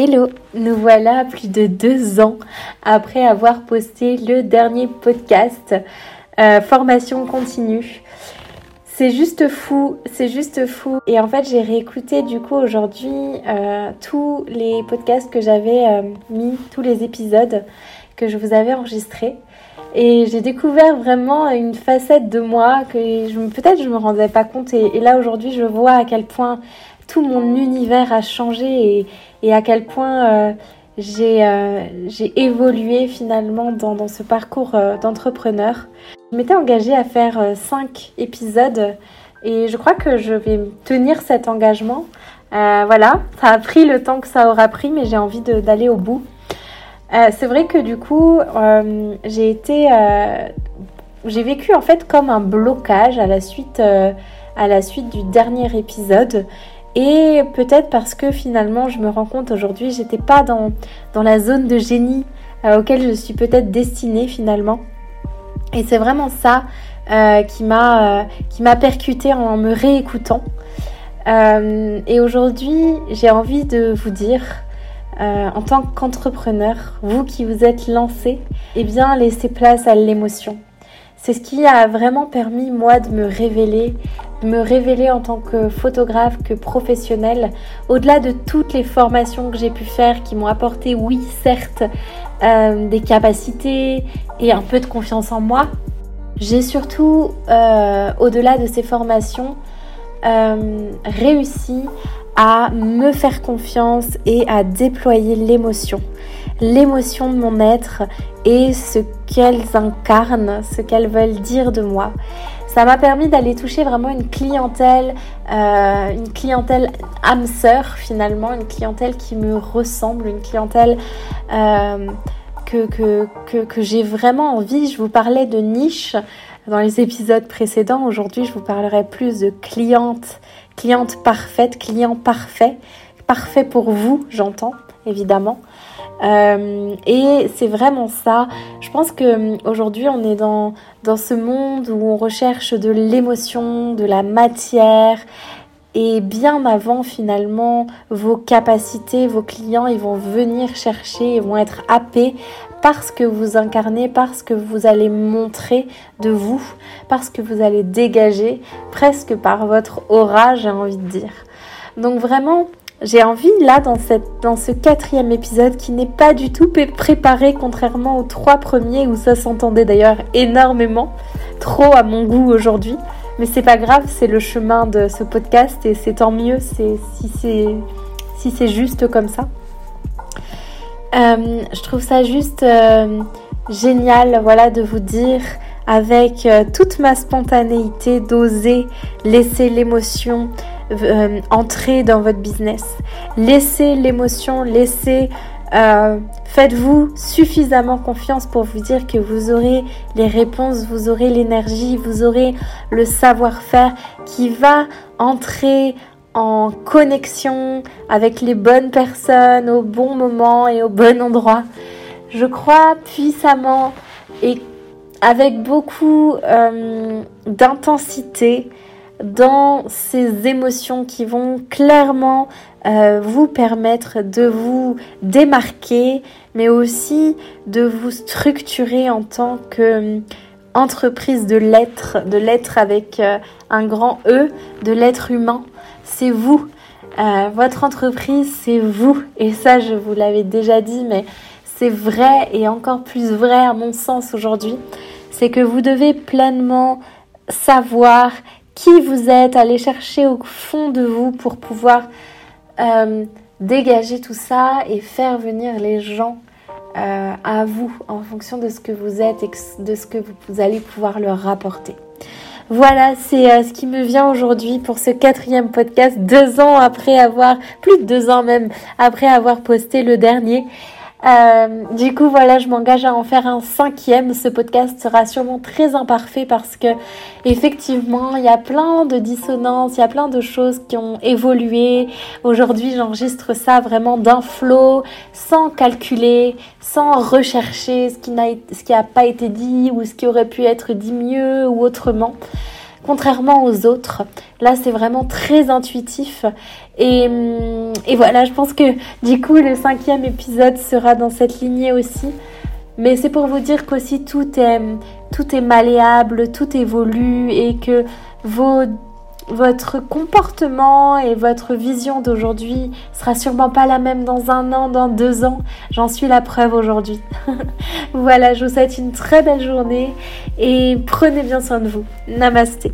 Hello, nous voilà plus de deux ans après avoir posté le dernier podcast euh, Formation continue. C'est juste fou, c'est juste fou. Et en fait, j'ai réécouté du coup aujourd'hui euh, tous les podcasts que j'avais euh, mis, tous les épisodes que je vous avais enregistrés. Et j'ai découvert vraiment une facette de moi que peut-être je me rendais pas compte. Et là aujourd'hui, je vois à quel point tout mon univers a changé et, à quel point euh, euh, j'ai évolué finalement dans, ce parcours euh, d'entrepreneur. Je m'étais engagée à faire 5 épisodes et je crois que je vais tenir cet engagement. voilà, ça a pris le temps que ça aura pris, mais j'ai envie d'aller au bout. C'est vrai que du coup, j'ai été, j'ai vécu en fait comme un blocage à la suite, à la suite du dernier épisode et peut-être parce que finalement, je me rends compte aujourd'hui, j'étais pas dans, dans la zone de génie euh, auquel je suis peut-être destinée finalement. Et c'est vraiment ça euh, qui m'a euh, percuté en me réécoutant. et aujourd'hui, j'ai envie de vous dire, en tant qu'entrepreneur, vous qui vous êtes lancé, eh bien, laissez place à l'émotion. C'est ce qui a vraiment permis moi de me révéler, me révéler en tant que photographe, que professionnelle, au-delà de toutes les formations que j'ai pu faire qui m'ont apporté, oui, certes, euh, des capacités et un peu de confiance en moi, j'ai surtout, euh, au-delà de ces formations, euh, réussi à me faire confiance et à déployer l'émotion. L'émotion de mon être et ce qu'elles incarnent, ce qu'elles veulent dire de moi. Ça m'a permis d'aller toucher vraiment une clientèle, euh, une clientèle âme sœur finalement, une clientèle qui me ressemble, une clientèle euh, que, que, que, j'ai vraiment envie. Je vous parlais de niche dans les épisodes précédents. Aujourd'hui, je vous parlerai plus de cliente, cliente parfaite, client parfait, parfait pour vous, j'entends évidemment. Euh, et c'est vraiment ça. Je pense que hum, aujourd'hui on est dans, dans ce monde où on recherche de l'émotion, de la matière. Et bien avant finalement vos capacités, vos clients, ils vont venir chercher, ils vont être happés parce que vous incarnez, parce que vous allez montrer de vous, parce que vous allez dégager presque par votre aura, j'ai envie de dire. Donc vraiment, j'ai envie là dans, ce quatrième épisode qui n'est pas du tout préparé contrairement aux trois premiers où ça s'entendait d'ailleurs énormément, trop à mon goût aujourd'hui. Mais c'est pas grave, c'est le chemin de ce podcast et c'est tant mieux si c'est si c'est juste comme ça. Euh, je trouve ça juste euh, génial, voilà, de vous dire avec euh, toute ma spontanéité d'oser laisser l'émotion, euh, entrer dans votre business. Laissez l'émotion, laissez, euh, faites-vous suffisamment confiance pour vous dire que vous aurez les réponses, vous aurez l'énergie, vous aurez le savoir-faire qui va entrer en connexion avec les bonnes personnes au bon moment et au bon endroit. Je crois puissamment et avec beaucoup euh, d'intensité dans ces émotions qui vont clairement euh, vous permettre de vous démarquer, mais aussi de vous structurer en tant que entreprise de l'être, de l'être avec euh, un grand E, de l'être humain. C'est vous. Euh, votre entreprise, c'est vous. Et ça, je vous l'avais déjà dit, mais c'est vrai et encore plus vrai à mon sens aujourd'hui. C'est que vous devez pleinement savoir qui vous êtes, aller chercher au fond de vous pour pouvoir euh, dégager tout ça et faire venir les gens euh, à vous en fonction de ce que vous êtes et de ce que vous allez pouvoir leur rapporter. Voilà, c'est euh, ce qui me vient aujourd'hui pour ce quatrième podcast, deux ans après avoir, plus de deux ans même, après avoir posté le dernier. Euh, du coup, voilà, je m'engage à en faire un cinquième. Ce podcast sera sûrement très imparfait parce que, effectivement, il y a plein de dissonances, il y a plein de choses qui ont évolué. Aujourd'hui, j'enregistre ça vraiment d'un flow, sans calculer, sans rechercher ce qui n'a, pas été dit ou ce qui aurait pu être dit mieux ou autrement. Contrairement aux autres. Là, c'est vraiment très intuitif. Et, et, voilà, je pense que du coup, le cinquième épisode sera dans cette lignée aussi. Mais c'est pour vous dire qu'aussi tout est, tout est malléable, tout évolue et que vos votre comportement et votre vision d'aujourd'hui sera sûrement pas la même dans un an, dans deux ans. J'en suis la preuve aujourd'hui. voilà, je vous souhaite une très belle journée et prenez bien soin de vous. Namasté.